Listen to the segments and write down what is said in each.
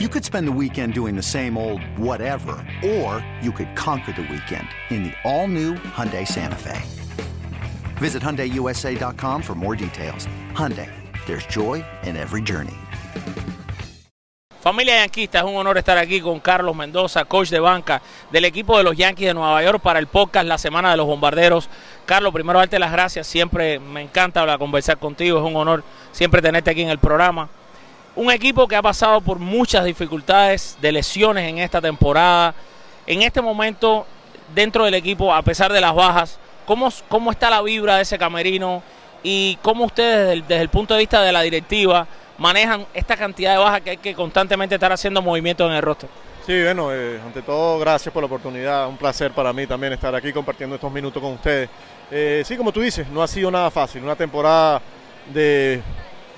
You could spend the weekend doing the same old whatever, or you could conquer the weekend in the all-new Hyundai Santa Fe. Visit HyundaiUSA.com for more details. Hyundai, there's joy in every journey. Familia Yanquista, es un honor estar aquí con Carlos Mendoza, coach de banca del equipo de los Yankees de Nueva York para el podcast La Semana de los Bombarderos. Carlos, primero darte las gracias, siempre me encanta hablar, conversar contigo, es un honor siempre tenerte aquí en el programa. Un equipo que ha pasado por muchas dificultades de lesiones en esta temporada. En este momento, dentro del equipo, a pesar de las bajas, ¿cómo, cómo está la vibra de ese camerino? Y cómo ustedes, desde el, punto de vista de la directiva, manejan esta cantidad de bajas que hay que constantemente estar haciendo movimientos en el roster. Sí, bueno, eh, ante todo, gracias por la oportunidad. Un placer para mí también estar aquí compartiendo estos minutos con ustedes. Eh, sí, como tú dices, no ha sido nada fácil. Una temporada de,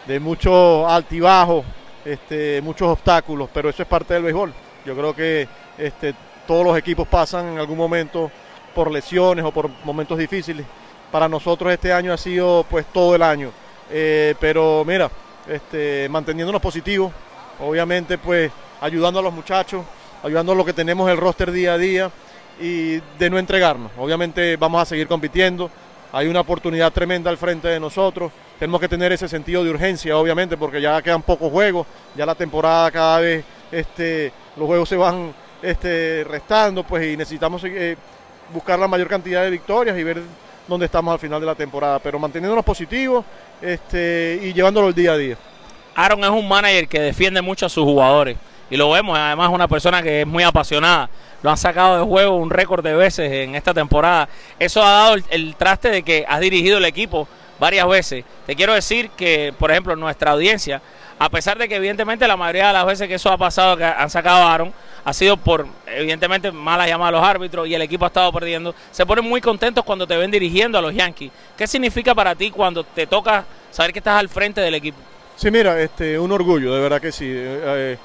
de mucho altibajo, este, muchos obstáculos, pero eso es parte del béisbol. Yo creo que este, todos los equipos pasan en algún momento por lesiones o por momentos difíciles. Para nosotros este año ha sido pues todo el año. Eh, pero mira, este, manteniéndonos positivos, obviamente pues ayudando a los muchachos, ayudando a lo que tenemos el roster día a día y de no entregarnos. Obviamente vamos a seguir compitiendo, hay una oportunidad tremenda al frente de nosotros, tenemos que tener ese sentido de urgencia, obviamente, porque ya quedan pocos juegos, ya la temporada cada vez este, los juegos se van este, restando, pues y necesitamos eh, buscar la mayor cantidad de victorias y ver dónde estamos al final de la temporada, pero manteniéndonos positivos este, y llevándolo el día a día. Aaron es un manager que defiende mucho a sus jugadores y lo vemos, además una persona que es muy apasionada. Lo han sacado de juego un récord de veces en esta temporada. Eso ha dado el, traste de que has dirigido el equipo varias veces. Te quiero decir que, por ejemplo, nuestra audiencia, a pesar de que evidentemente la mayoría de las veces que eso ha pasado, que han sacado a Aaron, ha sido por, evidentemente, malas llamadas a los árbitros y el equipo ha estado perdiendo. Se ponen muy contentos cuando te ven dirigiendo a los Yankees. ¿Qué significa para ti cuando te toca saber que estás al frente del equipo? Sí, mira, este, un orgullo, de verdad que sí. Eh,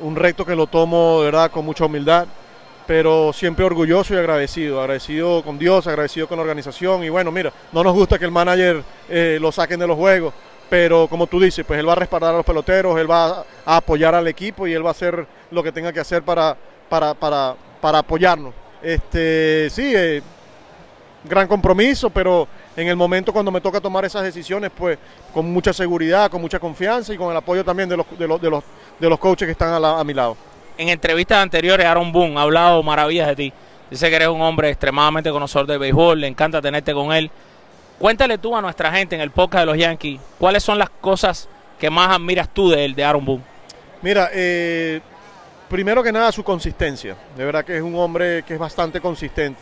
un reto que lo tomo, de verdad, con mucha humildad, pero siempre orgulloso y agradecido. Agradecido con Dios, agradecido con la organización. Y bueno, mira, no nos gusta que el manager eh, lo saquen de los juegos, pero como tú dices, pues él va a respaldar a los peloteros, él va a apoyar al equipo y él va a hacer lo que tenga que hacer para, para, para, para apoyarnos. Este, sí, eh, gran compromiso, pero en el momento cuando me toca tomar esas decisiones, pues con mucha seguridad, con mucha confianza y con el apoyo también de los, de los, de los, de los coaches que están a, la, a mi lado. En entrevistas anteriores, Aaron Boone ha hablado maravillas de ti. Dice que eres un hombre extremadamente conocedor de béisbol, le encanta tenerte con él. Cuéntale tú a nuestra gente en el podcast de los Yankees, ¿cuáles son las cosas que más admiras tú de él, de Aaron Boone? Mira, eh, primero que nada su consistencia. De verdad que es un hombre que es bastante consistente.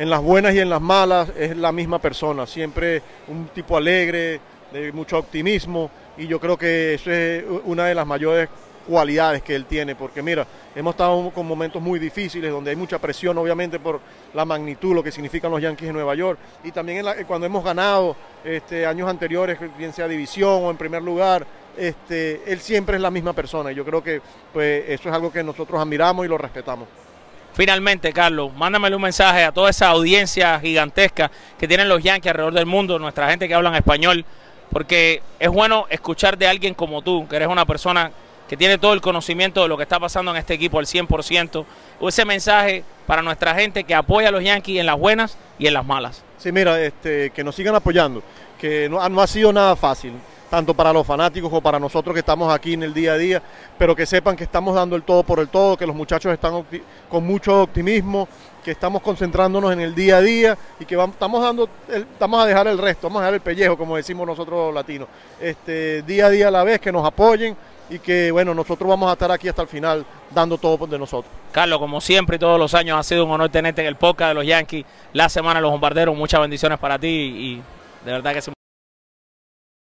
En las buenas y en las malas es la misma persona, siempre un tipo alegre, de mucho optimismo y yo creo que eso es una de las mayores cualidades que él tiene, porque mira, hemos estado con momentos muy difíciles, donde hay mucha presión, obviamente, por la magnitud, lo que significan los Yankees de Nueva York, y también en la, cuando hemos ganado este, años anteriores, bien sea división o en primer lugar, este, él siempre es la misma persona, y yo creo que pues, eso es algo que nosotros admiramos y lo respetamos. Finalmente, Carlos, mándamele un mensaje a toda esa audiencia gigantesca que tienen los Yankees alrededor del mundo, nuestra gente que habla en español, porque es bueno escuchar de alguien como tú, que eres una persona que tiene todo el conocimiento de lo que está pasando en este equipo al 100%, o ese mensaje para nuestra gente que apoya a los Yankees en las buenas y en las malas. Sí, mira, este, que nos sigan apoyando, que no, no ha sido nada fácil, tanto para los fanáticos como para nosotros que estamos aquí en el día a día, pero que sepan que estamos dando el todo por el todo, que los muchachos están con mucho optimismo, que estamos concentrándonos en el día a día y que vamos, estamos dando, el, vamos a dejar el resto, vamos a dejar el pellejo, como decimos nosotros latinos, este, día a día a la vez, que nos apoyen y que bueno, nosotros vamos a estar aquí hasta el final dando todo de nosotros. Carlos, como siempre y todos los años ha sido un honor tenerte en el podcast de los Yankees, la semana de los bombarderos, muchas bendiciones para ti y de verdad que se